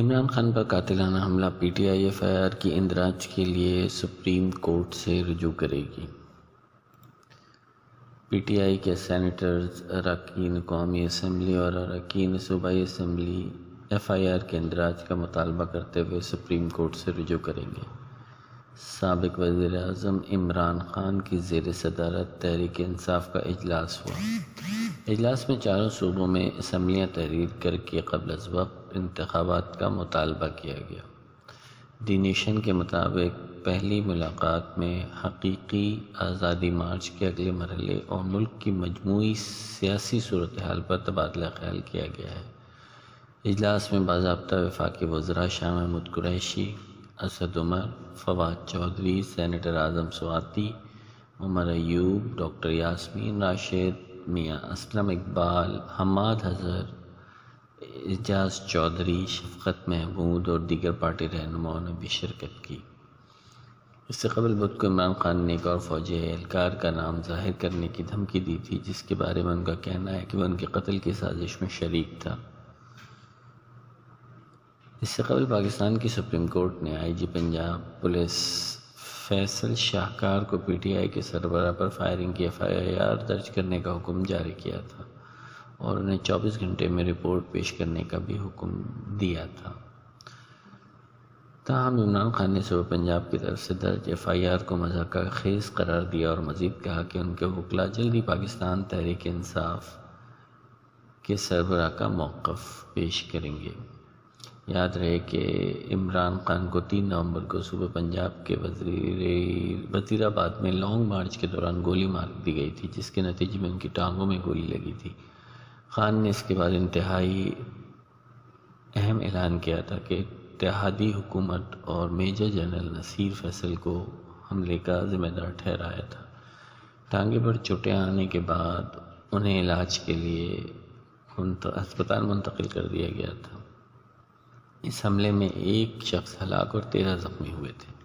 عمران خان پر قاتلانہ حملہ P T I F I R کی اندراج کے لیے سپریم کورٹ سے رجوع کرے گی۔ پی ٹی آئی کے سینیٹرز، اراکین قومی اسمبلی اور اراکین صوبائی اسمبلی ایف آئی آر کے اندراج کا مطالبہ کرتے ہوئے سپریم کورٹ سے رجوع کریں گے۔ سابق وزیر اعظم عمران خان کی زیر صدارت تحریک انصاف کا اجلاس ہوا۔ اجلاس میں چاروں صوبوں میں اسمبلیاں تحریر کر کے قبل از وقت انتخابات کا مطالبہ کیا گیا۔ ڈی نیشن کے مطابق پہلی ملاقات میں حقیقی آزادی مارچ کے اگلے مرحلے اور ملک کی مجموعی سیاسی صورتحال پر تبادلہ خیال کیا گیا ہے۔ اجلاس میں باضابطہ وفاقی وزراء شاہ محمود قریشی، اسد عمر، فواد چودھری، سینیٹر اعظم سواتی، عمر ایوب، ڈاکٹر یاسمین راشد میاں، اسلم اقبال، حماد حضر اعجاز چودھری، شفقت محمود اور دیگر پارٹی رہنماؤں نے بھی شرکت کی۔ اس سے قبل بدھ کو عمران خان نے ایک اور فوجی اہلکار کا نام ظاہر کرنے کی دھمکی دی تھی، جس کے بارے میں ان کا کہنا ہے کہ وہ ان کے قتل کی سازش میں شریک تھا۔ اس سے قبل پاکستان کی سپریم کورٹ نے I G Punjab police Faisal Shahkar کو پی ٹی آئی کے سربراہ پر فائرنگ کی ایف آئی آر درج کرنے کا حکم جاری کیا تھا اور انہیں چوبیس گھنٹے میں رپورٹ پیش کرنے کا بھی حکم دیا تھا۔ تاہم، عمران خان نے صبح پنجاب کی طرف سے درج ایف آئی آر کو مذاکرہ خیز قرار دیا اور مزید کہا کہ ان کے وکلا جلدی پاکستان تحریک انصاف کے سربراہ کا موقف پیش کریں گے۔ یاد رہے کہ عمران خان کو تین نومبر کو صبح پنجاب کے وزیر وزیر آباد میں لانگ مارچ کے دوران گولی مار دی گئی تھی، جس کے نتیجے میں ان کی ٹانگوں میں گولی لگی تھی۔ خان نے اس کے بعد انتہائی اہم اعلان کیا تھا کہ اتحادی حکومت اور میجر جنرل نصیر فیصل کو حملے کا ذمہ دار ٹھہرایا تھا۔ ٹانگے پر چوٹیں آنے کے بعد انہیں علاج کے لیے ہسپتال منتقل کر دیا گیا تھا۔ اس حملے میں ایک شخص ہلاک اور تیرہ زخمی ہوئے تھے۔